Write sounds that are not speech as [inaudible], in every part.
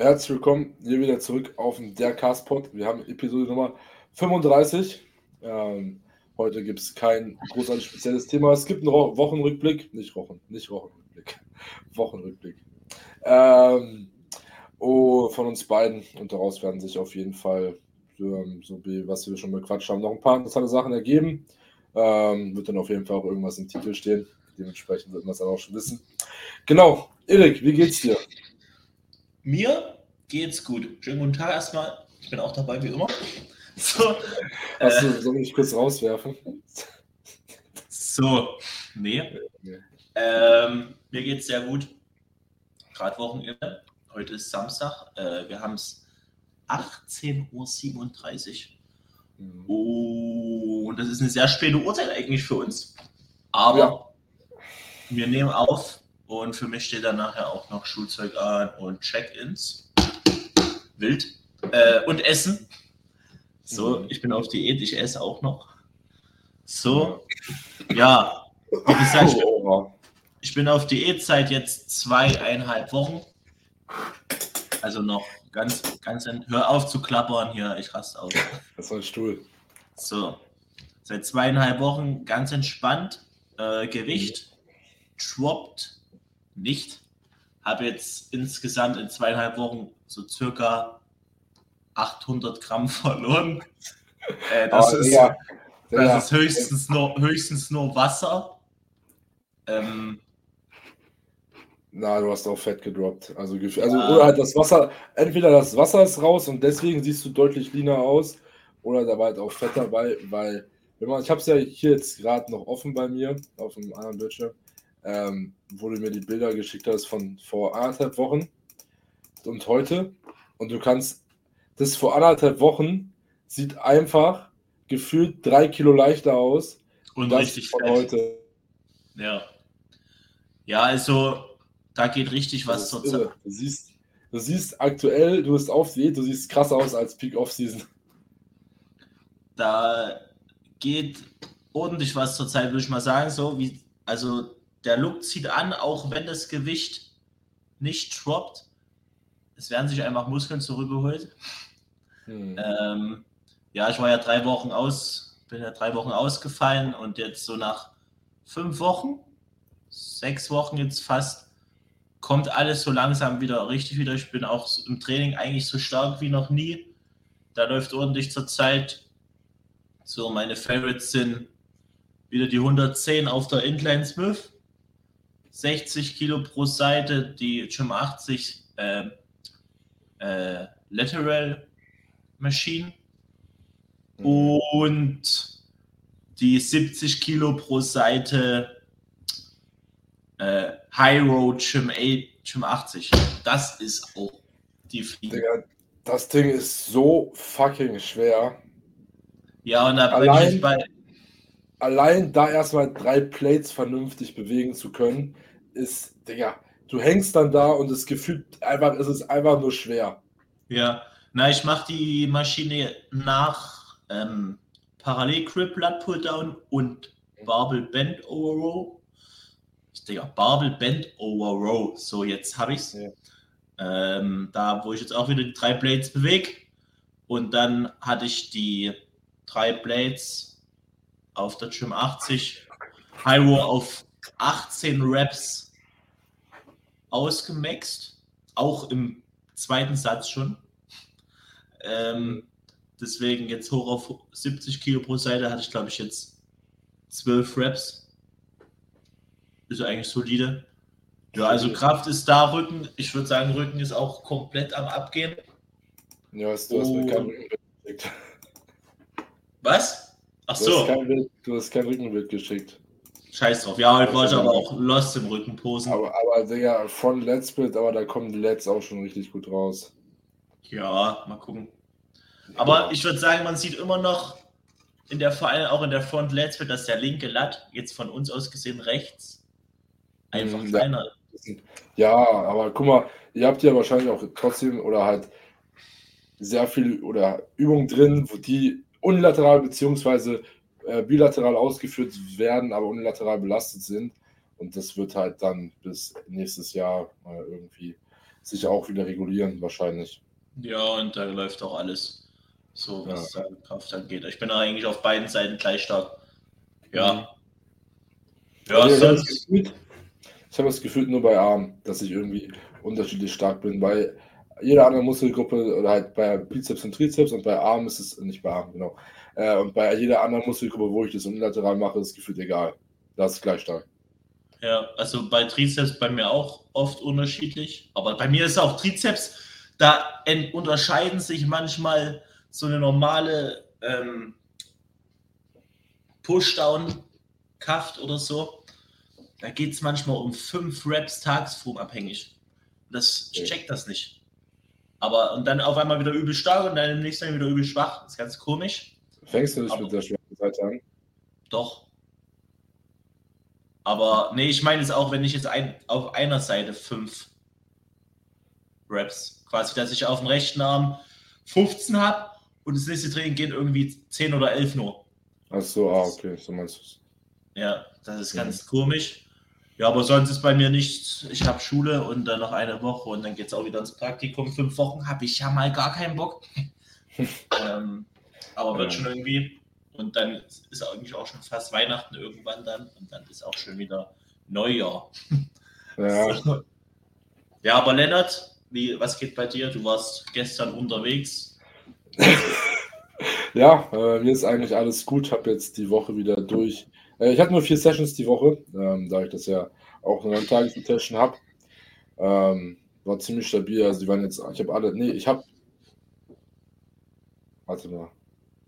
Herzlich willkommen hier wieder zurück auf dem Der Castpod. Wir haben Episode Nummer 35. Ähm, heute gibt es kein großartig spezielles Thema. Es gibt einen Wochenrückblick. Nicht Wochen, nicht Wochenrückblick. [laughs] Wochenrückblick. Ähm, oh, von uns beiden. Und daraus werden sich auf jeden Fall, ähm, so wie was wir schon bequatscht haben, noch ein paar interessante Sachen ergeben. Ähm, wird dann auf jeden Fall auch irgendwas im Titel stehen. Dementsprechend wird man es dann auch schon wissen. Genau. Erik, wie geht's dir? Mir geht's gut. Schönen guten Tag erstmal. Ich bin auch dabei wie immer. So, Achso, äh, soll ich kurz rauswerfen? So, nee. nee. Ähm, mir geht's sehr gut. Gerade Wochenende. Heute ist Samstag. Äh, wir haben es 18.37 Uhr. Mhm. Oh, und das ist eine sehr späte Uhrzeit eigentlich für uns. Aber ja. wir nehmen auf und für mich steht dann nachher auch noch Schulzeug an und Check-ins. Wild. Äh, und Essen. So, mhm. ich bin auf Diät, ich esse auch noch. So, ja, wie gesagt, ich bin auf Diät seit jetzt zweieinhalb Wochen. Also noch ganz, ganz, hör auf zu klappern hier, ich raste aus. Das ist ein Stuhl. So, seit zweieinhalb Wochen ganz entspannt. Äh, Gewicht mhm. Nicht. Habe jetzt insgesamt in zweieinhalb Wochen so circa 800 Gramm [laughs] verloren. Äh, das, oh, ist, ja. das ja. ist, höchstens nur, höchstens nur Wasser. Ähm, na, du hast auch Fett gedroppt. Also, also ja. oder halt das Wasser, entweder das Wasser ist raus und deswegen siehst du deutlich leaner aus, oder da war halt auch Fett dabei, weil, wenn man, ich habe es ja hier jetzt gerade noch offen bei mir auf dem anderen Bildschirm ähm, wo du mir die Bilder geschickt hast von vor anderthalb Wochen und heute. Und du kannst, das vor anderthalb Wochen sieht einfach gefühlt drei Kilo leichter aus. Und richtig von fett. heute. Ja. Ja, also da geht richtig was zur Zeit. Du siehst, du siehst aktuell, du bist auf Diät, du siehst krasser aus als Peak Off-Season. Da geht ordentlich was zur Zeit, würde ich mal sagen. So wie, also der Look zieht an, auch wenn das Gewicht nicht droppt. Es werden sich einfach Muskeln zurückgeholt. Hm. Ähm, ja, ich war ja drei Wochen aus, bin ja drei Wochen ausgefallen und jetzt so nach fünf Wochen, sechs Wochen jetzt fast, kommt alles so langsam wieder richtig wieder. Ich bin auch im Training eigentlich so stark wie noch nie. Da läuft ordentlich zur Zeit. So, meine Favorites sind wieder die 110 auf der Incline Smith 60 Kilo pro Seite, die Gym 80 äh, äh, Lateral Machine mhm. und die 70 Kilo pro Seite äh, High Road Gym, 8, Gym 80. Das ist auch die Fliege. Digga, das Ding ist so fucking schwer. Ja, und da allein, bin ich bei. Allein da erstmal drei Plates vernünftig bewegen zu können, ist, Digga, du hängst dann da und es gefühlt einfach, es ist einfach nur schwer. Ja, na, ich mache die Maschine nach ähm, Parallel Grip Lat Pulldown und Barbell Bend Over Row. Ich denke, Barbell Bend Over Row. So, jetzt habe ich es. Ja. Ähm, da, wo ich jetzt auch wieder die drei Blades bewege. Und dann hatte ich die drei Blades auf der Gym 80, High Row auf 18 Reps ausgemaxt, auch im zweiten Satz schon. Ähm, deswegen jetzt hoch auf 70 Kilo pro Seite hatte ich, glaube ich, jetzt 12 Reps. Ist eigentlich solide. Ja, also Kraft ist da, Rücken, ich würde sagen, Rücken ist auch komplett am Abgehen. Ja, hast, du hast mir kein Rückenbild geschickt. Was? Ach so. Du hast kein, du hast kein Rückenbild geschickt. Scheiß drauf. Ja, heute war ich aber auch lost im Rücken posen. Aber, aber Digga, von Let's Split, aber da kommen die Let's auch schon richtig gut raus. Ja, mal gucken. Aber ja. ich würde sagen, man sieht immer noch in der vor allem auch in der Front Let's Split, dass der linke Lat, jetzt von uns aus gesehen rechts, einfach mhm, kleiner ist. Ja, aber guck mal, ihr habt ja wahrscheinlich auch trotzdem oder halt sehr viel oder Übungen drin, wo die unilateral beziehungsweise äh, bilateral ausgeführt werden, aber unilateral belastet sind. Und das wird halt dann bis nächstes Jahr mal irgendwie sich auch wieder regulieren, wahrscheinlich. Ja, und da läuft auch alles so, was ja. Kraft angeht. Ich bin eigentlich auf beiden Seiten gleich stark. Ja. Mhm. Ja, ja sonst. Ich habe das Gefühl nur bei Arm, dass ich irgendwie unterschiedlich stark bin, weil jede andere Muskelgruppe oder halt bei Bizeps und Trizeps und bei Arm ist es nicht bei Arm, genau. Äh, und bei jeder anderen Muskelgruppe, wo ich das unilateral mache, ist es gefühlt egal. Das ist gleich stark. Ja, also bei Trizeps bei mir auch oft unterschiedlich, aber bei mir ist auch Trizeps, da unterscheiden sich manchmal so eine normale ähm, Pushdown-Kraft oder so. Da geht es manchmal um fünf Reps tagsformabhängig. Das, ich check das nicht. Aber und dann auf einmal wieder übel stark und dann im nächsten Mal wieder übel schwach. Das ist ganz komisch. Fängst du nicht Aber, mit der schwachen Seite an? Doch. Aber nee, ich meine es auch, wenn ich jetzt ein, auf einer Seite fünf Reps, quasi, dass ich auf dem rechten Arm 15 habe und das nächste Training geht irgendwie 10 oder 11 nur. Ach so, ah, okay, so meinst du es. Ja, das ist ganz mhm. komisch. Ja, aber sonst ist bei mir nichts. Ich habe Schule und dann noch eine Woche und dann geht es auch wieder ins Praktikum. Fünf Wochen habe ich ja mal gar keinen Bock. [laughs] ähm, aber wird schon irgendwie. Und dann ist eigentlich auch schon fast Weihnachten irgendwann dann. Und dann ist auch schon wieder Neujahr. [laughs] Ja. So. Ja, aber Lennart, wie, was geht bei dir? Du warst gestern unterwegs. [laughs] ja, äh, mir ist eigentlich alles gut. Ich habe jetzt die Woche wieder durch. Äh, ich hatte nur vier Sessions die Woche, ähm, da ich das ja auch eine Tagessession habe. Ähm, war ziemlich stabil. Also die waren jetzt, ich habe alle, nee, ich habe, warte mal,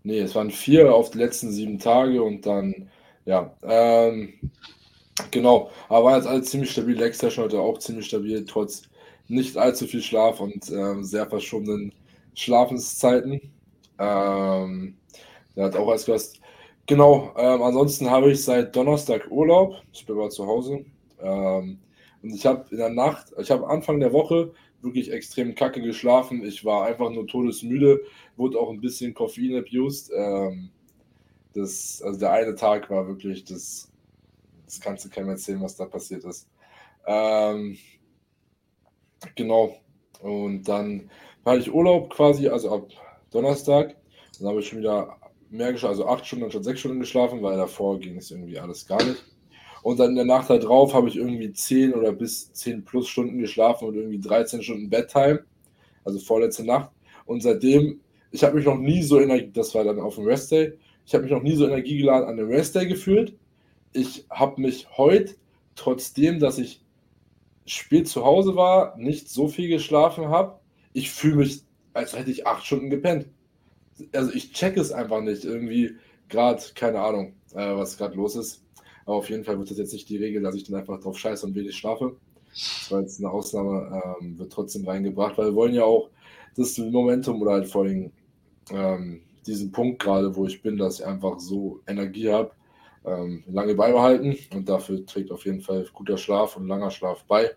nee, es waren vier auf die letzten sieben Tage und dann, ja, ähm, genau, aber war jetzt alles ziemlich stabil. Leg Session heute auch ziemlich stabil, trotz nicht allzu viel Schlaf und ähm, sehr verschobenen Schlafenszeiten. Ähm, der hat auch als Gast. Genau, ähm, ansonsten habe ich seit Donnerstag Urlaub. Ich bin mal zu Hause. Ähm, und ich habe in der Nacht, ich habe Anfang der Woche wirklich extrem kacke geschlafen. Ich war einfach nur todesmüde, wurde auch ein bisschen Koffein abused. Ähm, das, also der eine Tag war wirklich, das, das kannst du keinem erzählen, was da passiert ist. Ähm, genau. Und dann hatte ich Urlaub quasi, also ab Donnerstag. Dann habe ich schon wieder mehr geschlafen, also acht Stunden anstatt sechs Stunden geschlafen, weil davor ging es irgendwie alles gar nicht. Und dann in der Nacht drauf habe ich irgendwie 10 oder bis 10 plus Stunden geschlafen und irgendwie 13 Stunden Bedtime, also vorletzte Nacht. Und seitdem, ich habe mich noch nie so Energie, das war dann auf dem Restday, ich habe mich noch nie so energiegeladen an dem Restday gefühlt. Ich habe mich heute, trotzdem, dass ich spät zu Hause war, nicht so viel geschlafen habe, ich fühle mich, als hätte ich acht Stunden gepennt. Also ich check es einfach nicht. Irgendwie gerade, keine Ahnung, äh, was gerade los ist. Aber auf jeden Fall wird das jetzt nicht die Regel, dass ich dann einfach drauf scheiße und wenig schlafe. Das war jetzt eine Ausnahme, ähm, wird trotzdem reingebracht, weil wir wollen ja auch das Momentum oder halt vor allem ähm, diesen Punkt gerade, wo ich bin, dass ich einfach so Energie habe, ähm, lange beibehalten und dafür trägt auf jeden Fall guter Schlaf und langer Schlaf bei.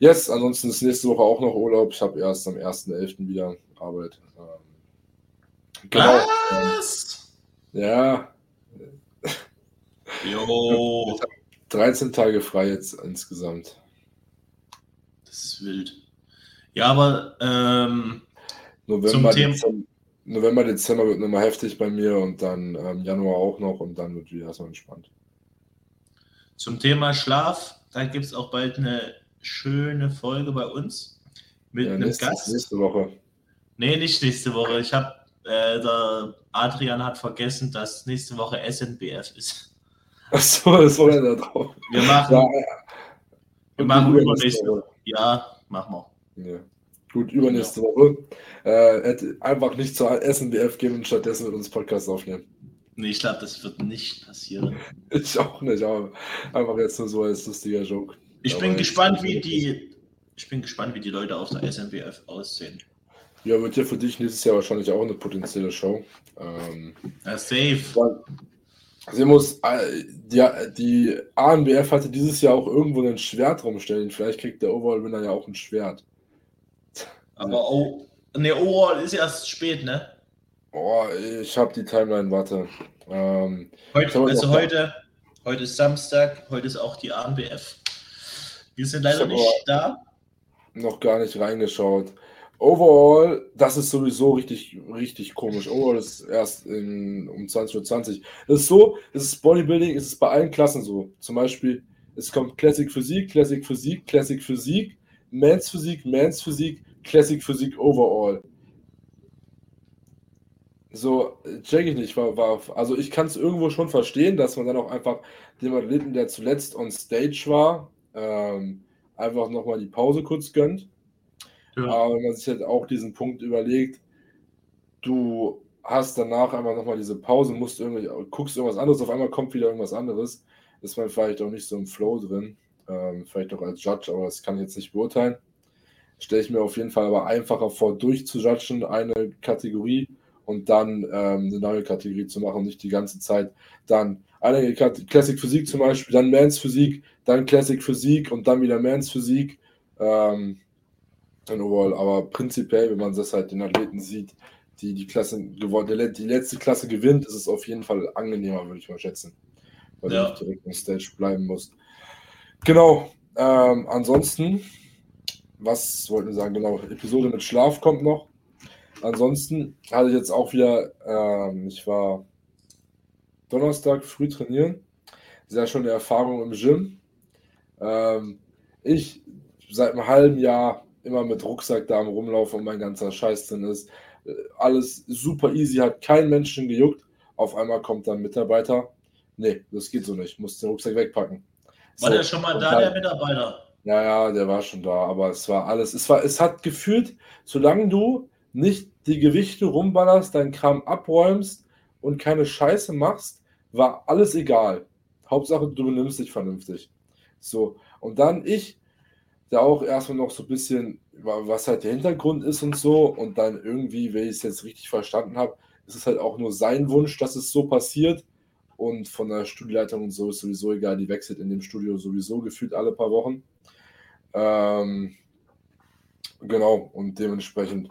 Yes, ansonsten ist nächste Woche auch noch Urlaub. Ich habe erst am 1.11. wieder Arbeit. Ähm, genau. Was? Ja, Jo. 13 Tage frei jetzt insgesamt. Das ist wild. Ja, aber ähm, November, Dezember, November, Dezember wird nochmal heftig bei mir und dann ähm, Januar auch noch und dann wird wieder erstmal entspannt. Zum Thema Schlaf, da gibt es auch bald eine schöne Folge bei uns mit ja, einem nächste, Gast. Nächste Woche. Nee, nicht nächste Woche. Ich habe, äh, der Adrian hat vergessen, dass nächste Woche SNBF ist. Achso, das war ja da drauf. Wir machen, ja, wir machen übernächste Woche. Ja, machen wir. Ja. Gut, übernächste ja. Woche. Äh, einfach nicht zur SNBF gehen und stattdessen mit uns Podcast aufnehmen. Nee, ich glaube, das wird nicht passieren. ich auch nicht, aber einfach jetzt nur so als lustiger Joke. Ich aber bin gespannt, wie die. Ich bin gespannt, wie die Leute auf der SNBF aussehen. Ja, wird ja für dich nächstes Jahr wahrscheinlich auch eine potenzielle Show. Ähm, ja, safe. Sie muss, äh, die, die ANBF hatte dieses Jahr auch irgendwo ein Schwert rumstellen. Vielleicht kriegt der Overall-Winner ja auch ein Schwert. Aber oh, ne, Overall ist erst spät, ne? Oh, ich habe die Timeline, warte. Ähm, heute, also heute, heute ist Samstag, heute ist auch die ANBF. Wir sind leider nicht da. noch gar nicht reingeschaut. Overall, das ist sowieso richtig, richtig komisch. Overall ist erst in, um 20.20 Uhr. Das ist so, es ist Bodybuilding, es ist bei allen Klassen so. Zum Beispiel, es kommt Classic Physik, Classic Physik, Classic Physik, Mans Physik, Mans Physik, Classic Physik Overall. So, check ich nicht. War, war, also ich kann es irgendwo schon verstehen, dass man dann auch einfach dem Athleten, der zuletzt on Stage war, ähm, einfach nochmal die Pause kurz gönnt. Ja. Aber wenn man sich halt auch diesen Punkt überlegt, du hast danach einfach nochmal diese Pause, musst irgendwie, guckst irgendwas anderes, auf einmal kommt wieder irgendwas anderes, ist man vielleicht auch nicht so im Flow drin. Ähm, vielleicht auch als Judge, aber das kann ich jetzt nicht beurteilen. Stelle ich mir auf jeden Fall aber einfacher vor, durchzujudgen, eine Kategorie und dann ähm, eine neue Kategorie zu machen, nicht die ganze Zeit dann eine Classic Physik zum Beispiel, dann Mans Physik, dann Classic Physik und dann wieder Mans Physik. Ähm, overall. Aber prinzipiell, wenn man das halt den Athleten sieht, die die Klasse gewonnen, die letzte Klasse gewinnt, ist es auf jeden Fall angenehmer, würde ich mal schätzen. Weil ja. du nicht direkt im Stage bleiben musst. Genau. Ähm, ansonsten, was wollten wir sagen? Genau, Episode mit Schlaf kommt noch. Ansonsten hatte ich jetzt auch wieder, ähm, ich war Donnerstag früh trainieren. Sehr schöne Erfahrung im Gym. Ähm, ich seit einem halben Jahr immer mit Rucksack da am Rumlaufen und mein ganzer Scheiß drin ist. Äh, alles super easy, hat kein Menschen gejuckt. Auf einmal kommt dann ein Mitarbeiter. Nee, das geht so nicht. Muss den Rucksack wegpacken. War so, der schon mal da, dann, der Mitarbeiter? Ja, ja, der war schon da, aber es war alles. Es war, es hat gefühlt, solange du nicht die Gewichte rumballerst, deinen Kram abräumst und keine Scheiße machst, war alles egal. Hauptsache, du benimmst dich vernünftig. So, und dann ich, der auch erstmal noch so ein bisschen, was halt der Hintergrund ist und so, und dann irgendwie, wenn ich es jetzt richtig verstanden habe, ist es halt auch nur sein Wunsch, dass es so passiert. Und von der Studieleitung und so ist sowieso egal, die wechselt in dem Studio sowieso gefühlt alle paar Wochen. Ähm, genau, und dementsprechend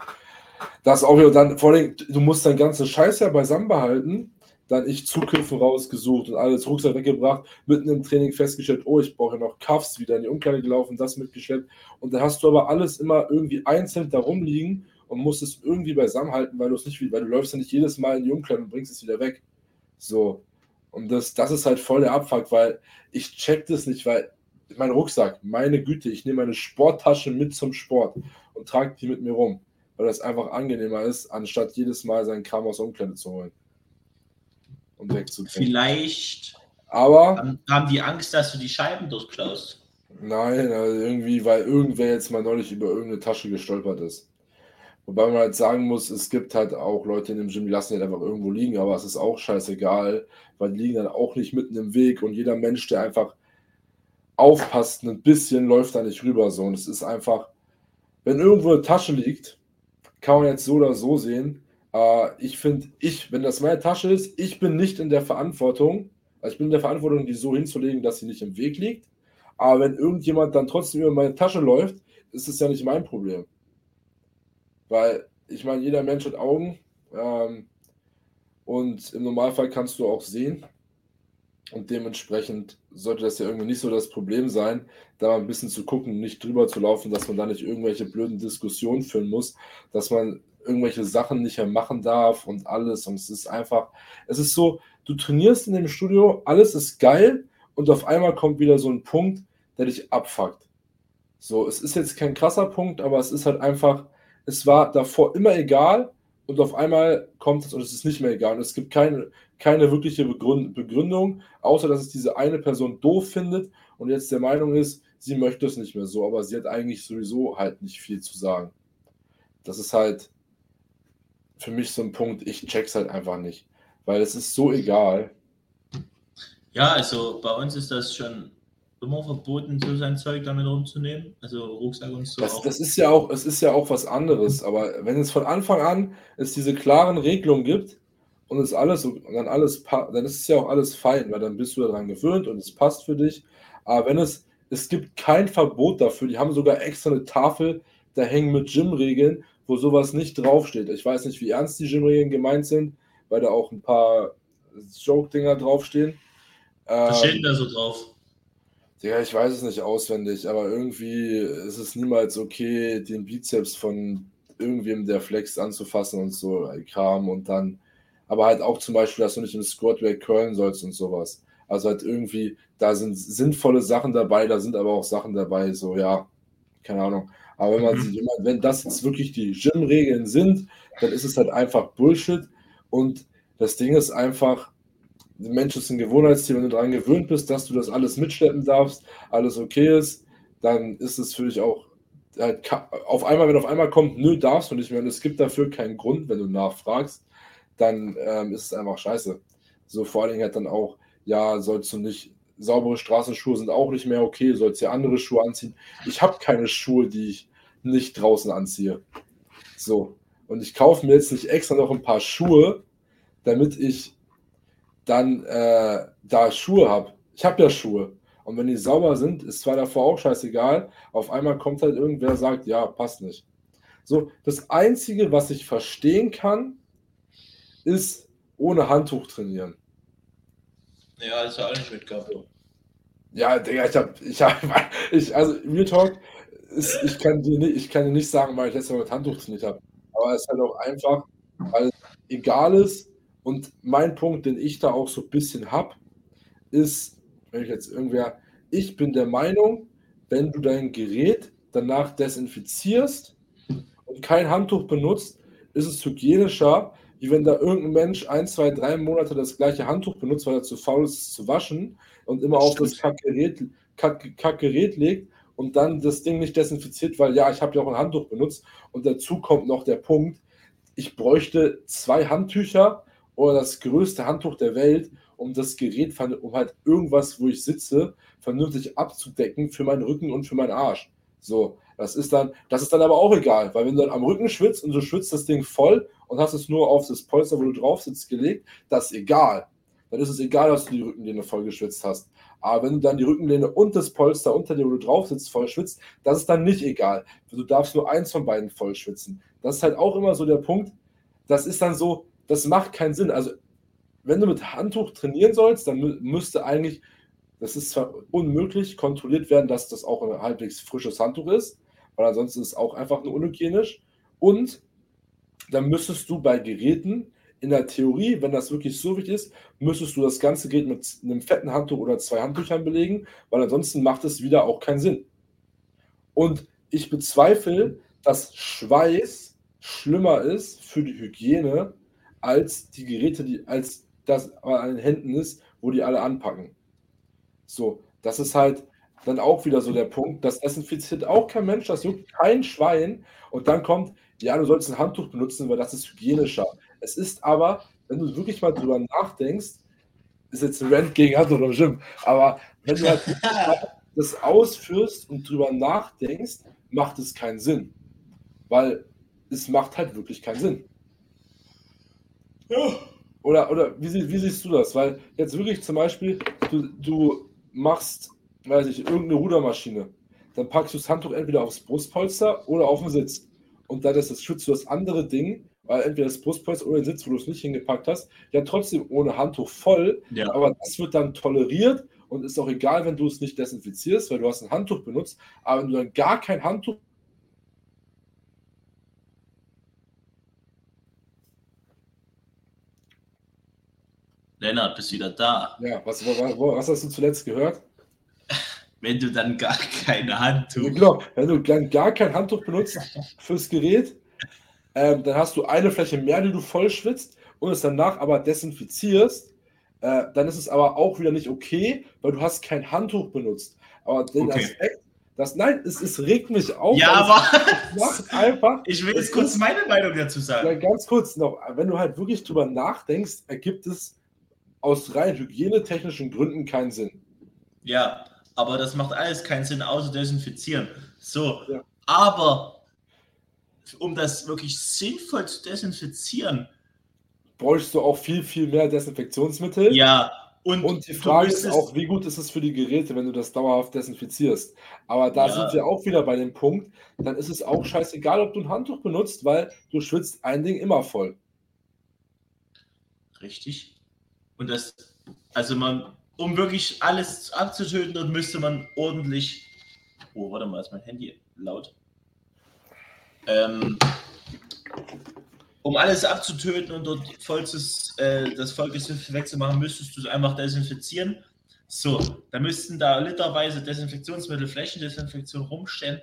das auch wieder dann, vor allem, du musst dein ganzes Scheiß ja beisammen behalten. Dann ich Zugriffe rausgesucht und alles Rucksack weggebracht, mitten im Training festgestellt, oh, ich brauche noch Cuffs, wieder in die Umkleide gelaufen, das mitgeschleppt. Und dann hast du aber alles immer irgendwie einzeln da rumliegen und musst es irgendwie beisammen halten, weil du es nicht, weil du läufst ja nicht jedes Mal in die Umkleide und bringst es wieder weg. So. Und das, das ist halt voll der Abfuck, weil ich check das nicht, weil mein Rucksack, meine Güte, ich nehme meine Sporttasche mit zum Sport und trage die mit mir rum weil das einfach angenehmer ist, anstatt jedes Mal seinen Kram aus der Umkleide zu holen. Und wegzubringen. Vielleicht aber, haben die Angst, dass du die Scheiben durchklaust. Nein, also irgendwie, weil irgendwer jetzt mal neulich über irgendeine Tasche gestolpert ist. Wobei man halt sagen muss, es gibt halt auch Leute in dem Gym, die lassen halt einfach irgendwo liegen, aber es ist auch scheißegal, weil die liegen dann auch nicht mitten im Weg und jeder Mensch, der einfach aufpasst, ein bisschen läuft da nicht rüber so. Und es ist einfach, wenn irgendwo eine Tasche liegt, kann man jetzt so oder so sehen. Äh, ich finde, ich, wenn das meine Tasche ist, ich bin nicht in der Verantwortung, also ich bin in der Verantwortung, die so hinzulegen, dass sie nicht im Weg liegt. Aber wenn irgendjemand dann trotzdem über meine Tasche läuft, ist es ja nicht mein Problem. Weil ich meine, jeder Mensch hat Augen ähm, und im Normalfall kannst du auch sehen. Und dementsprechend sollte das ja irgendwie nicht so das Problem sein, da mal ein bisschen zu gucken, nicht drüber zu laufen, dass man da nicht irgendwelche blöden Diskussionen führen muss, dass man irgendwelche Sachen nicht mehr machen darf und alles. Und es ist einfach, es ist so, du trainierst in dem Studio, alles ist geil und auf einmal kommt wieder so ein Punkt, der dich abfuckt. So, es ist jetzt kein krasser Punkt, aber es ist halt einfach, es war davor immer egal und auf einmal kommt es und es ist nicht mehr egal. Und es gibt keine, keine wirkliche Begründung, außer dass es diese eine Person doof findet und jetzt der Meinung ist, sie möchte es nicht mehr so, aber sie hat eigentlich sowieso halt nicht viel zu sagen. Das ist halt für mich so ein Punkt, ich check's halt einfach nicht, weil es ist so egal. Ja, also bei uns ist das schon immer verboten, so sein Zeug damit rumzunehmen, also Rucksack und so. Das, das, ist ja auch, es ist ja auch was anderes, aber wenn es von Anfang an es diese klaren Regelungen gibt, und es alles und dann alles dann ist es ja auch alles fein, weil dann bist du daran gewöhnt und es passt für dich. Aber wenn es es gibt kein Verbot dafür, die haben sogar extra eine Tafel da hängen mit Gym-Regeln, wo sowas nicht draufsteht. Ich weiß nicht, wie ernst die Gym-Regeln gemeint sind, weil da auch ein paar Joke-Dinger draufstehen. Was steht denn da so drauf? Ja, ich weiß es nicht auswendig, aber irgendwie ist es niemals okay, den Bizeps von irgendwem, der flext, anzufassen und so äh, Kram und dann, aber halt auch zum Beispiel, dass du nicht im Squatway curlen sollst und sowas. Also halt irgendwie, da sind sinnvolle Sachen dabei, da sind aber auch Sachen dabei, so ja, keine Ahnung. Aber wenn man mhm. sich, wenn das jetzt wirklich die Gym-Regeln sind, dann ist es halt einfach Bullshit. Und das Ding ist einfach, der Mensch ist ein Gewohnheitstier, wenn du daran gewöhnt bist, dass du das alles mitschleppen darfst, alles okay ist, dann ist es für dich auch halt auf einmal, wenn auf einmal kommt, nö, darfst du nicht mehr und es gibt dafür keinen Grund, wenn du nachfragst, dann ähm, ist es einfach scheiße. So vor allen Dingen halt dann auch, ja, sollst du nicht, saubere Straßenschuhe sind auch nicht mehr okay, sollst dir andere Schuhe anziehen. Ich habe keine Schuhe, die ich nicht draußen anziehe. So. Und ich kaufe mir jetzt nicht extra noch ein paar Schuhe, damit ich dann äh, da Schuhe habe. Ich habe ja Schuhe. Und wenn die sauber sind, ist zwar davor auch scheißegal. Auf einmal kommt halt irgendwer, sagt, ja, passt nicht. So, das Einzige, was ich verstehen kann, ist ohne Handtuch trainieren. Ja, ist ja auch nicht mitgehabt. Ja, Digga, ich hab, ich hab, [laughs] ich, also, Real Talk, ist, ich, kann dir nicht, ich kann dir nicht sagen, weil ich letztes Mal mit Handtuch trainiert habe. Aber es ist halt auch einfach, weil egal ist, und mein Punkt, den ich da auch so ein bisschen habe, ist, wenn ich jetzt irgendwer, ich bin der Meinung, wenn du dein Gerät danach desinfizierst und kein Handtuch benutzt, ist es hygienischer, wie wenn da irgendein Mensch ein, zwei, drei Monate das gleiche Handtuch benutzt, weil er zu faul ist, es zu waschen und immer auf das Kackgerät, Kack, Kackgerät legt und dann das Ding nicht desinfiziert, weil ja, ich habe ja auch ein Handtuch benutzt und dazu kommt noch der Punkt, ich bräuchte zwei Handtücher oder das größte Handtuch der Welt, um das Gerät, um halt irgendwas, wo ich sitze, vernünftig abzudecken für meinen Rücken und für meinen Arsch. So, das ist dann, das ist dann aber auch egal, weil wenn du dann am Rücken schwitzt und du schwitzt das Ding voll und hast es nur auf das Polster, wo du drauf sitzt, gelegt, das ist egal. Dann ist es egal, dass du die Rückenlehne voll geschwitzt hast. Aber wenn du dann die Rückenlehne und das Polster unter dir, wo du drauf sitzt, voll schwitzt, das ist dann nicht egal. Du darfst nur eins von beiden voll schwitzen. Das ist halt auch immer so der Punkt. Das ist dann so, das macht keinen Sinn. Also, wenn du mit Handtuch trainieren sollst, dann müsste eigentlich, das ist zwar unmöglich, kontrolliert werden, dass das auch ein halbwegs frisches Handtuch ist, weil ansonsten ist es auch einfach nur unhygienisch. Und dann müsstest du bei Geräten in der Theorie, wenn das wirklich so wichtig ist, müsstest du das ganze Gerät mit einem fetten Handtuch oder zwei Handtüchern belegen, weil ansonsten macht es wieder auch keinen Sinn. Und ich bezweifle, dass Schweiß schlimmer ist für die Hygiene als die Geräte, die als das an den Händen ist, wo die alle anpacken. So, das ist halt dann auch wieder so der Punkt, das desinfiziert auch kein Mensch, das juckt kein Schwein und dann kommt, ja, du sollst ein Handtuch benutzen, weil das ist hygienischer. Es ist aber, wenn du wirklich mal drüber nachdenkst, ist jetzt ein Rant gegen Handtuch im Gym, aber wenn du halt [laughs] das ausführst und drüber nachdenkst, macht es keinen Sinn. Weil es macht halt wirklich keinen Sinn. Ja. Oder, oder wie, wie, siehst du das? Weil jetzt wirklich zum Beispiel, du, du machst, weiß ich, irgendeine Rudermaschine. Dann packst du das Handtuch entweder aufs Brustpolster oder auf den Sitz. Und dann ist das schützt du das andere Ding, weil entweder das Brustpolster oder den Sitz, wo du es nicht hingepackt hast, ja trotzdem ohne Handtuch voll. Ja. Aber das wird dann toleriert und ist auch egal, wenn du es nicht desinfizierst, weil du hast ein Handtuch benutzt. Aber wenn du dann gar kein Handtuch Lennart, bist wieder da. Ja, was, was, was hast du zuletzt gehört? [laughs] Wenn du dann gar keine Handtuch. Ja, genau, wenn du dann gar kein Handtuch benutzt [laughs] fürs Gerät, ähm, dann hast du eine Fläche mehr, die du voll schwitzt und es danach aber desinfizierst, äh, dann ist es aber auch wieder nicht okay, weil du hast kein Handtuch benutzt. Aber den okay. Aspekt, das, nein, es, es regt mich auf. Ja, aber macht einfach. Ich will jetzt kurz ist, meine Meinung dazu sagen. Ja, ganz kurz noch, wenn du halt wirklich drüber nachdenkst, ergibt es aus rein hygienetechnischen Gründen keinen Sinn. Ja, aber das macht alles keinen Sinn, außer desinfizieren. So, ja. aber um das wirklich sinnvoll zu desinfizieren, bräuchst du auch viel, viel mehr Desinfektionsmittel. Ja, und, und die Frage ist auch, wie gut ist es für die Geräte, wenn du das dauerhaft desinfizierst. Aber da ja. sind wir auch wieder bei dem Punkt, dann ist es auch scheißegal, ob du ein Handtuch benutzt, weil du schwitzt ein Ding immer voll. Richtig. Und das, also man, um wirklich alles abzutöten, dort müsste man ordentlich. Oh, warte mal, ist mein Handy laut. Ähm, um alles abzutöten und dort vollstes, äh, das Volkes wegzumachen, müsstest du es einfach desinfizieren. So, da müssten da literweise Desinfektionsmittel, Flächendesinfektion rumstehen,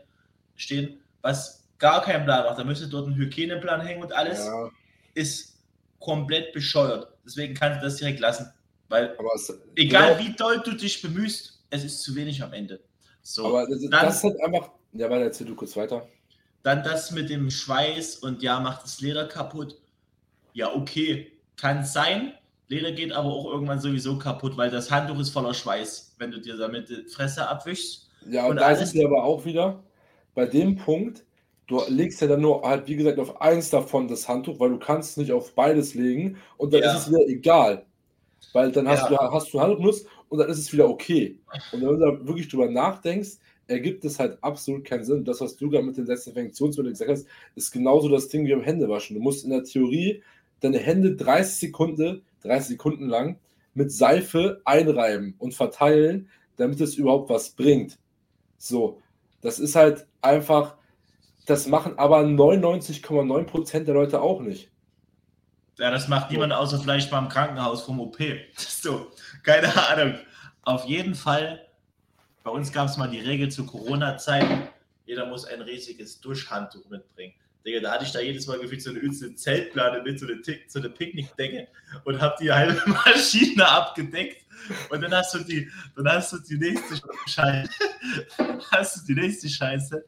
stehen, was gar keinen Plan macht. Da müsste dort ein Hygieneplan hängen und alles ja. ist komplett bescheuert. Deswegen kannst du das direkt lassen. Weil es, egal genau, wie doll du dich bemühst, es ist zu wenig am Ende. So, aber das, dann, das ist halt einfach. Ja, weil erzähl du kurz weiter. Dann das mit dem Schweiß und ja, macht das Leder kaputt. Ja, okay, kann sein. Leder geht aber auch irgendwann sowieso kaputt, weil das Handtuch ist voller Schweiß, wenn du dir damit die Fresse abwischst. Ja, und, und da ist es aber auch wieder bei dem Punkt, du legst ja dann nur halt, wie gesagt, auf eins davon das Handtuch, weil du kannst nicht auf beides legen und dann ja. ist es wieder egal. Weil dann hast, ja. du, hast du Handtuch benutzt und dann ist es wieder okay. Und wenn du da wirklich drüber nachdenkst, ergibt es halt absolut keinen Sinn. Das, was du gerade mit den Desinfektionsmitteln gesagt hast, ist genauso das Ding wie beim Händewaschen. Du musst in der Theorie deine Hände 30 Sekunden, 30 Sekunden lang mit Seife einreiben und verteilen, damit es überhaupt was bringt. So, das ist halt einfach, das machen aber 99,9% der Leute auch nicht. Ja, das macht niemand außer vielleicht beim Krankenhaus vom OP. [laughs] So, keine Ahnung. Auf jeden Fall bei uns gab es mal die Regel zu Corona-Zeiten, jeder muss ein riesiges Duschhandtuch mitbringen. Digga, da hatte ich da jedes Mal gefühlt so eine übelste Zeltplane mit, so eine, so eine Picknickdecke und habe die halbe [laughs] Maschine abgedeckt. Und dann hast du die, dann hast du die nächste Scheiße. [laughs] hast du die nächste Scheiße.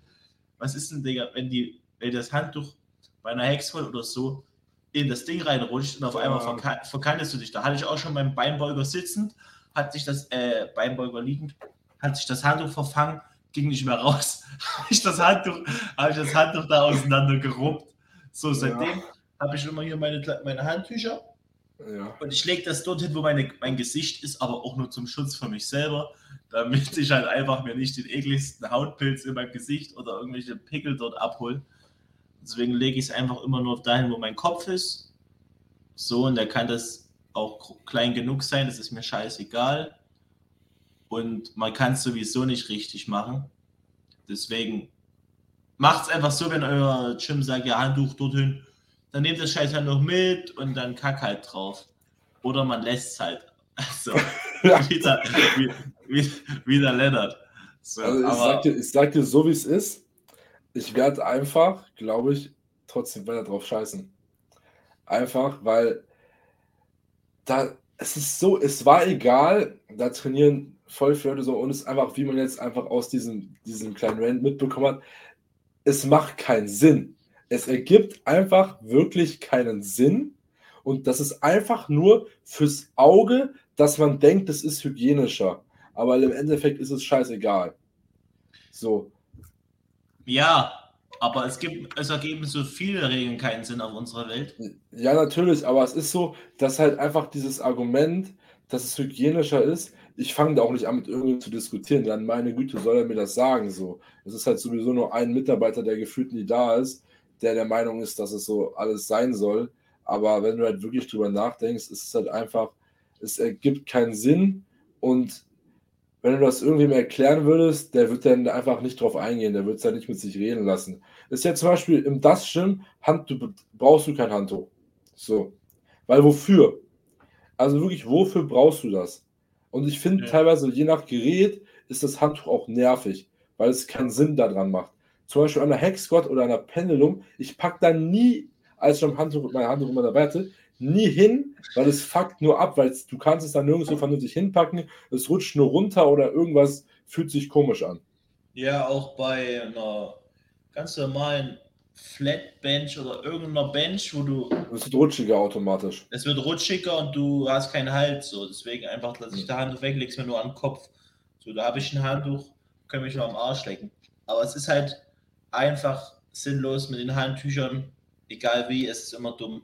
Was ist denn, Digga, wenn die, wenn das Handtuch bei einer Hexvoll oder so in das Ding reinrutscht und auf einmal verkan verkannest du dich. Da hatte ich auch schon beim Beinbeuger sitzend, hat sich das äh, Beinbeuger liegend, hat sich das Handtuch verfangen, ging nicht mehr raus. [laughs] habe ich das Handtuch, habe ich das Handtuch da auseinander geruppt. So, seitdem ja. habe ich immer hier meine, meine Handtücher. Ja. Und ich lege das dorthin, wo meine, mein Gesicht ist, aber auch nur zum Schutz für mich selber, damit ich halt einfach mir nicht den ekligsten Hautpilz in meinem Gesicht oder irgendwelche Pickel dort abhole. Deswegen lege ich es einfach immer nur dahin, wo mein Kopf ist. So, und der kann das auch klein genug sein, das ist mir scheißegal und man kann es sowieso nicht richtig machen. Deswegen macht es einfach so, wenn euer Gym sagt, ja, Handtuch dorthin, dann nehmt das Scheiß halt noch mit und dann kack halt drauf. Oder man lässt es halt. Also, [laughs] wieder, wie, wieder Lennart. So, also ich, sag dir, ich sag dir so, wie es ist. Ich werde einfach, glaube ich, trotzdem weiter drauf scheißen. Einfach, weil da, es ist so, es war egal, da trainieren voll für Leute so und es ist einfach, wie man jetzt einfach aus diesem, diesem kleinen Rand mitbekommen hat, es macht keinen Sinn. Es ergibt einfach wirklich keinen Sinn und das ist einfach nur fürs Auge, dass man denkt, das ist hygienischer. Aber im Endeffekt ist es scheißegal. So. Ja, aber es gibt, es ergeben so viele Regeln keinen Sinn auf unserer Welt. Ja, natürlich, aber es ist so, dass halt einfach dieses Argument, dass es hygienischer ist, ich fange da auch nicht an, mit irgendjemandem zu diskutieren. Dann meine Güte, soll er mir das sagen. So. Es ist halt sowieso nur ein Mitarbeiter, der gefühlt nie da ist, der der Meinung ist, dass es so alles sein soll. Aber wenn du halt wirklich drüber nachdenkst, ist es halt einfach, es ergibt keinen Sinn. Und wenn du das irgendwem erklären würdest, der wird dann einfach nicht drauf eingehen, der wird es halt nicht mit sich reden lassen. ist ja zum Beispiel im du, brauchst du kein Handtuch. So. Weil wofür? Also wirklich, wofür brauchst du das? Und ich finde ja. teilweise, je nach Gerät, ist das Handtuch auch nervig, weil es keinen Sinn daran macht. Zum Beispiel an der Hexquad oder an der Pendulum, ich packe da nie, als ich am Handtuch, mein Handtuch immer dabei hatte, nie hin, weil es fuckt nur ab, weil du kannst es dann nirgendwo vernünftig hinpacken, es rutscht nur runter oder irgendwas fühlt sich komisch an. Ja, auch bei einer ganz normalen Flatbench oder irgendeiner Bench, wo du. Es wird rutschiger automatisch. Es wird rutschiger und du hast keinen Halt. So. Deswegen einfach lass ich das Handtuch weg, leg's mir nur an den Kopf. So, da habe ich ein Handtuch, kann mich nur am Arsch lecken. Aber es ist halt einfach sinnlos mit den Handtüchern. Egal wie, es ist immer dumm.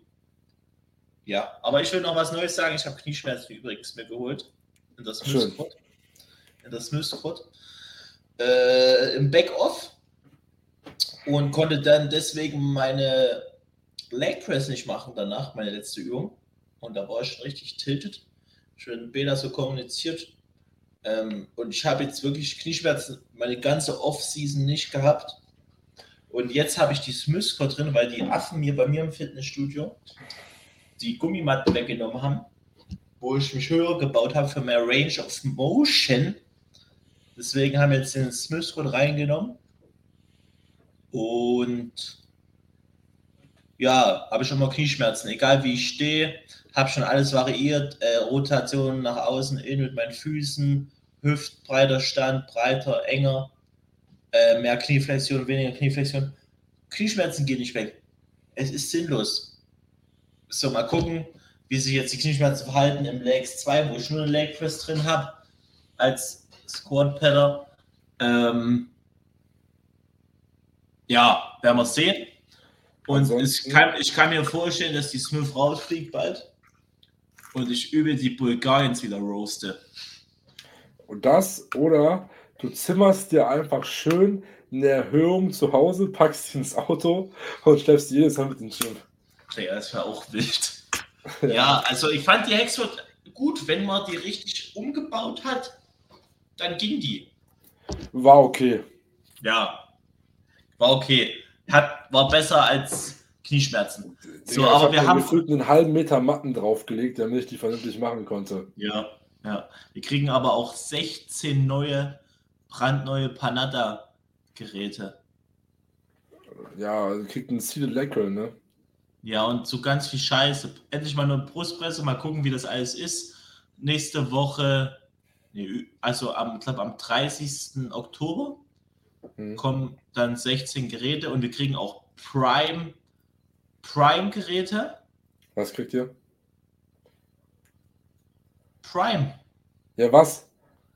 Ja, aber ich will noch was Neues sagen. Ich habe Knieschmerzen übrigens mir geholt. In das Smooth In das Smooth äh, Im Backoff und konnte dann deswegen meine Leg Press nicht machen danach, meine letzte Übung. Und da war ich schon richtig tiltet. Schön Bela so kommuniziert. Ähm, und ich habe jetzt wirklich Knieschmerzen meine ganze Off-Season nicht gehabt. Und jetzt habe ich die Smithcore drin, weil die Affen mir bei mir im Fitnessstudio die Gummimatten weggenommen haben, wo ich mich höher gebaut habe für mehr Range of Motion. Deswegen haben wir jetzt den Smithcore reingenommen. Und ja, habe ich immer Knieschmerzen, egal wie ich stehe, habe schon alles variiert, äh, Rotation nach außen, in mit meinen Füßen, Hüftbreiter Stand, breiter, enger, äh, mehr Knieflexion, weniger Knieflexion. Knieschmerzen gehen nicht weg. Es ist sinnlos. So, mal gucken, wie sich jetzt die Knieschmerzen verhalten im Legs 2, wo ich nur eine Leg Press drin habe, als Squat Pedder. Ähm, ja, werden wir sehen. Und ich kann, ich kann mir vorstellen, dass die Smith rausfliegt bald und ich übe die Bulgariens wieder roaste. Und das oder du zimmerst dir einfach schön eine Erhöhung zu Hause, packst sie ins Auto und schleppst die jedes Mal mit ins Gym. Ja, das wäre auch wild. [laughs] ja. ja, also ich fand die Hexford gut, wenn man die richtig umgebaut hat, dann ging die. War okay. Ja, war okay. Hat, war besser als Knieschmerzen. So, ja, aber wir haben gefühlt einen halben Meter Matten draufgelegt, damit ich die vernünftig machen konnte. Ja, ja. Wir kriegen aber auch 16 neue, brandneue Panada-Geräte. Ja, also kriegt einen Seated Leg ne? Ja, und so ganz viel Scheiße. Endlich mal eine Brustpresse, mal gucken, wie das alles ist. Nächste Woche, also am, glaub, am 30. Oktober hm. kommen dann 16 Geräte und wir kriegen auch Prime Prime-Geräte. Was kriegt ihr? Prime. Ja, was?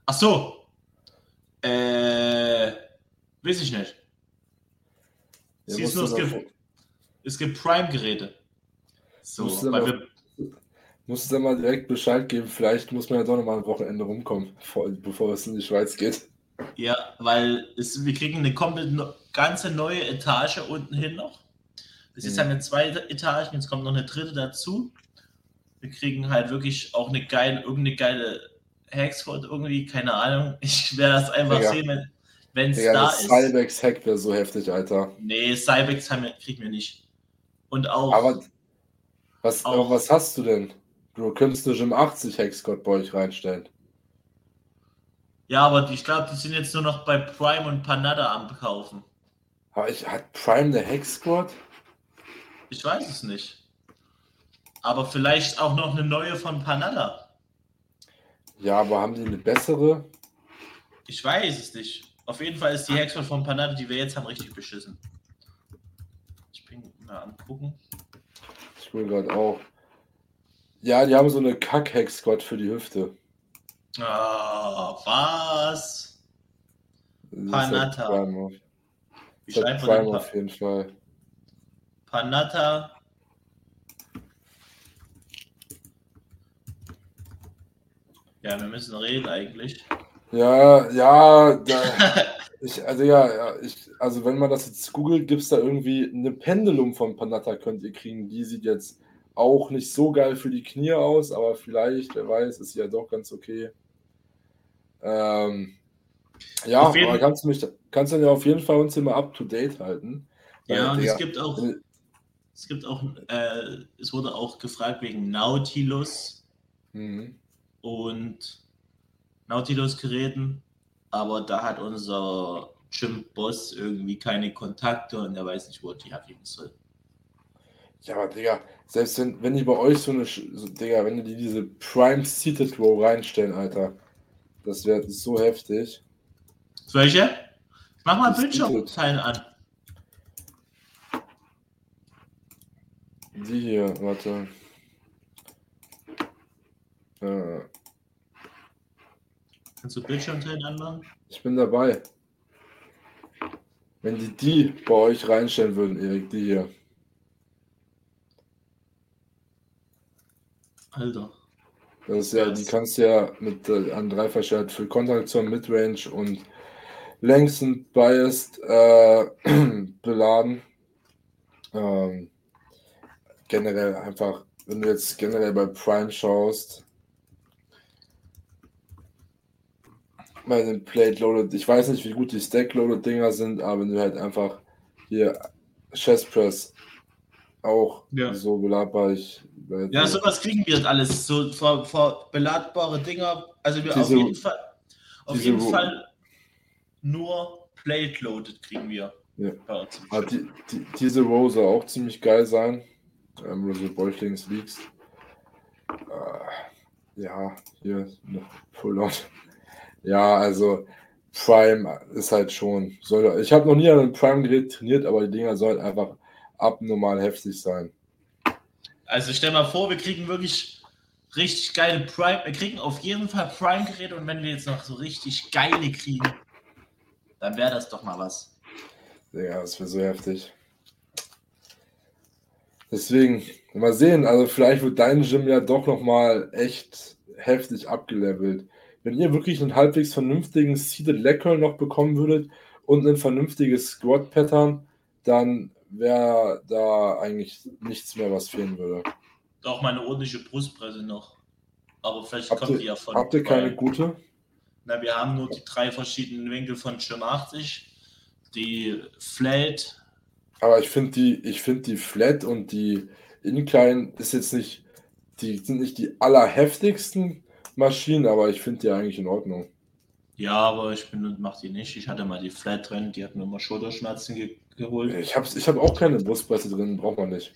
Ach so. Äh, weiß ich nicht. Ja, Siehst du, es gibt, es gibt Prime-Geräte. So, weil wir musst du dann mal direkt Bescheid geben. Vielleicht muss man ja doch noch mal ein Wochenende rumkommen, bevor es in die Schweiz geht. Ja, weil es, wir kriegen eine komplett ganze neue Etage unten hin noch. Es ist mhm. eine zweite Etage, jetzt kommt noch eine dritte dazu. Wir kriegen halt wirklich auch eine geile, irgendeine geile Hexford irgendwie, keine Ahnung. [laughs] Ich werde das einfach Digga. sehen, wenn es da ist. Cybex Hack wäre so heftig, Alter. Nee, Cybex kriegen wir nicht. Und auch. Aber was, auch, was hast du denn? Du könntest eine Gym 80 Hexcode bei euch reinstellen. Ja, aber ich glaube, die sind jetzt nur noch bei Prime und Panada am Kaufen. Hat Prime der Hex Squad? Ich weiß es nicht. Aber vielleicht auch noch eine neue von Panada. Ja, aber haben die eine bessere? Ich weiß es nicht. Auf jeden Fall ist die Hexford von Panada, die wir jetzt haben, richtig beschissen. Ich bin mal angucken. Ich will gerade auch. Ja, die haben so eine Kack-Hex-Squad für die Hüfte. Ah, was? Panata. Wie schreibt man auf jeden Fall. Panatta. Ja, wir müssen reden eigentlich. Ja, ja, da, [laughs] ich, also ja, ja, ich, also wenn man das jetzt googelt, gibt es da irgendwie eine Pendulum von Panatta könnt ihr kriegen. Die sieht jetzt auch nicht so geil für die Knie aus, aber vielleicht, wer weiß, ist ja doch ganz okay. Ähm, ja, aber kannst du mich, kannst du ja auf jeden Fall uns immer up to date halten. Ja, und es gibt auch, es gibt auch, äh, es wurde auch gefragt wegen Nautilus mhm. und Nautilus-Geräten, aber da hat unser Gym-Boss irgendwie keine Kontakte und er weiß nicht, wo die abgeben soll. Ja, aber Digga, selbst wenn, wenn die bei euch so eine, so, Digga, wenn die diese Prime Seated Row reinstellen, Alter, das wäre so heftig. Welche? Mach mal Bildschirmteil an. Die hier, warte. Äh. Kannst du Bildschirmteilen anmachen? Ich bin dabei. Wenn die die bei euch reinstellen würden, Erik, die hier. Alter. Das ist ja, die kannst du ja mit äh, an Dreifachschalt für Kontraktion, Midrange und Längsten Biased äh, [clears throat] beladen. Ähm, generell einfach, wenn du jetzt generell bei Prime schaust, bei den Plate Loaded, ich weiß nicht, wie gut die Stack Loaded Dinger sind, aber wenn du halt einfach hier Chest Press auch Ja. so belagbar, ich Ja, sowas kriegen wir alles. So ver, ver, beladbare Dinger. Also wir auf Diese- jeden Fall auf jeden Fall nur Plate Loaded kriegen wir Ja. Ah, die, die, diese soll auch ziemlich geil sein. Ähm, so Bäuchlings liegst. Äh, ja, hier noch Full-On. Ja, also Prime ist halt schon. Soll, ich habe noch nie an einem Prime-Gerät trainiert, aber die Dinger sollen einfach abnormal heftig sein. Also stell mal vor, wir kriegen wirklich richtig geile Prime. Wir kriegen auf jeden Fall Prime-Geräte und wenn wir jetzt noch so richtig geile kriegen, dann wäre das doch mal was. Ja, das wäre so heftig. Deswegen, mal sehen, also vielleicht wird dein Gym ja doch nochmal echt heftig abgelevelt. Wenn ihr wirklich einen halbwegs vernünftigen Seated Leg Curl noch bekommen würdet und ein vernünftiges Squat Pattern, dann wäre da eigentlich nichts mehr, was fehlen würde. Auch meine ordentliche Brustpresse noch. Aber vielleicht Habt kommt ihr- die ja von. Habt ihr keine gute? Na, wir haben nur die drei verschiedenen Winkel von Gym 80. Die Flat, Aber ich finde die, ich finde die Flat und die Incline ist jetzt nicht, die sind nicht die allerheftigsten Maschinen, aber ich finde die eigentlich in Ordnung. ja, aber ich bin mach die nicht. Ich hatte mal die Flat drin, die hat mir immer Schulterschmerzen ge geholt. Ich habe ich hab auch keine Brustpresse drin, braucht man nicht.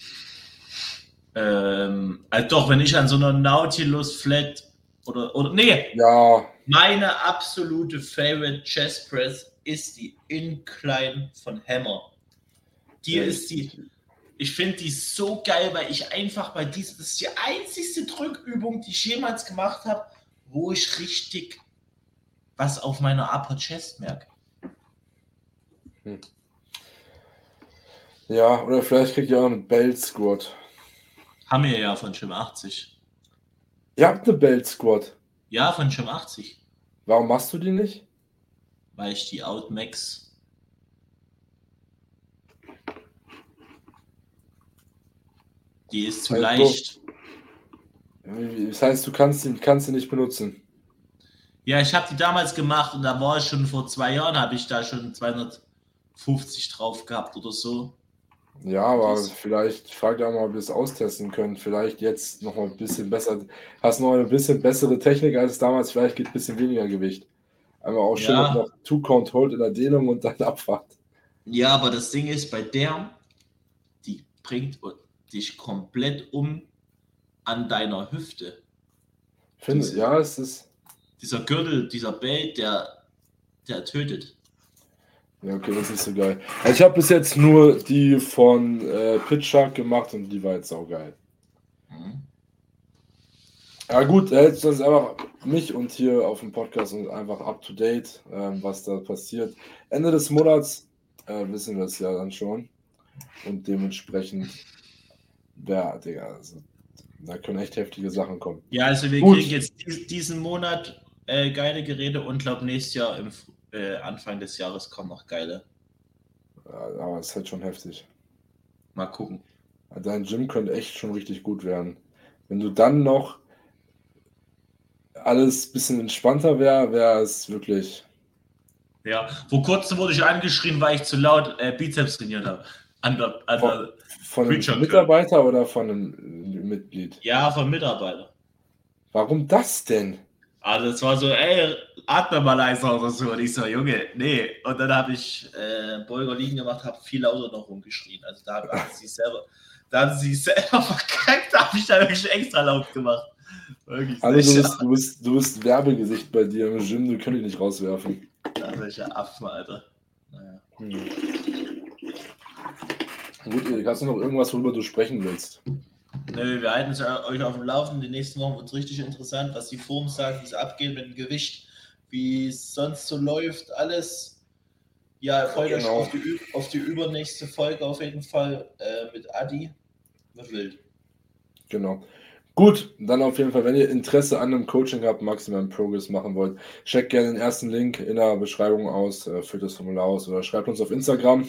Ähm, also doch, wenn ich an so einer Nautilus Flat oder, oder nee, Ja, meine absolute Favorite Chest Press ist die Incline von Hammer. Die Ja, ist die, ich finde die so geil, weil ich einfach bei dieser, das ist die einzigste Drückübung, die ich jemals gemacht habe, wo ich richtig was auf meiner Upper Chest merke. Ja, oder vielleicht kriegt ihr auch einen Belt Squat. Haben wir ja von Gym 80. Ihr habt eine Belt Squat. Ja, von Gym 80, Warum machst du die nicht? weil ich die Outmax. Die ist zu Also, leicht. Das heißt, du kannst sie, kannst sie nicht benutzen. Ja, ich habe die damals gemacht und da war ich schon vor zwei Jahren, habe ich da schon 250 drauf gehabt oder so. Ja, aber vielleicht fragt ihr auch mal, ob ihr es austesten könnt. Vielleicht jetzt noch mal ein bisschen besser. Hast noch ein bisschen bessere Technik als damals. Vielleicht geht ein bisschen weniger Gewicht. Einmal auch schön Ja. noch Two-Count Hold in der Dehnung und dann [laughs] Abfahrt. Ja, aber das Ding ist, bei der, die bringt dich komplett um an deiner Hüfte. Finde, Diese- ja, es ist. Dieser Gürtel, dieser Belt, der, der tötet. Ja, okay, das ist so geil. Also ich habe bis jetzt nur die von äh, Pit Shark gemacht und die war jetzt auch geil. Mhm. Ja gut, er hält uns einfach mich und hier auf dem Podcast und einfach up to date, ähm, was da passiert. Ende des Monats äh, wissen wir es ja dann schon. Und dementsprechend, ja, Digga, also, da können echt heftige Sachen kommen. Ja, also wir Gut. kriegen jetzt dies- diesen Monat äh, geile Geräte und glaube nächstes Jahr im äh, Anfang des Jahres kommen noch geile. Ja, aber es ist halt schon heftig. Mal gucken. Dein Gym könnte echt schon richtig gut werden. Wenn du dann noch alles ein bisschen entspannter wäre, wäre es wirklich. Ja, vor kurzem wurde ich angeschrien, weil ich zu laut äh, Bizeps trainiert habe. An der, an der, Von einem Mitarbeiter oder von einem Mitglied? ja, vom Mitarbeiter. Warum das denn? Also es war so, ey, atme mal leiser oder so. Und ich so, Junge, nee. Und dann habe ich äh, Beuger liegen gemacht, habe viel lauter noch rumgeschrien. Also da hat sie selber, da hat sie selber [laughs] verkackt, habe ich da wirklich extra laut gemacht. Wirklich. Also du bist, du bist, du bist Werbegesicht bei dir im Gym, du können dich nicht rauswerfen. solche Affen, Alter. Naja. Hm. Gut, Erik, hast du noch irgendwas, worüber du sprechen willst? Nö, wir halten es euch auf dem Laufenden. Die nächsten Wochen wird es richtig interessant, was die Form sagen, wie es abgeht mit dem Gewicht, wie es sonst so läuft, alles. Ja, freut Genau. euch auf die, auf die übernächste Folge auf jeden Fall äh, mit Adi. Wird wild. Genau. Gut, dann auf jeden Fall, wenn ihr Interesse an einem Coaching habt, Maximum Progress machen wollt, checkt gerne den ersten Link in der Beschreibung aus, äh, füllt das Formular aus oder schreibt uns auf Instagram,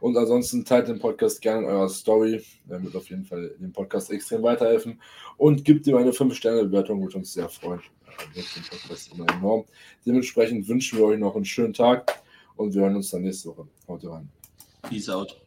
Und ansonsten teilt den Podcast gerne in eurer Story. Er wird auf jeden Fall dem Podcast extrem weiterhelfen. Und gibt ihm eine 5-Sterne-Bewertung, würde uns sehr freuen. Podcast immer enorm. Dementsprechend wünschen wir euch noch einen schönen Tag und wir hören uns dann nächste Woche. Haut rein. Peace out.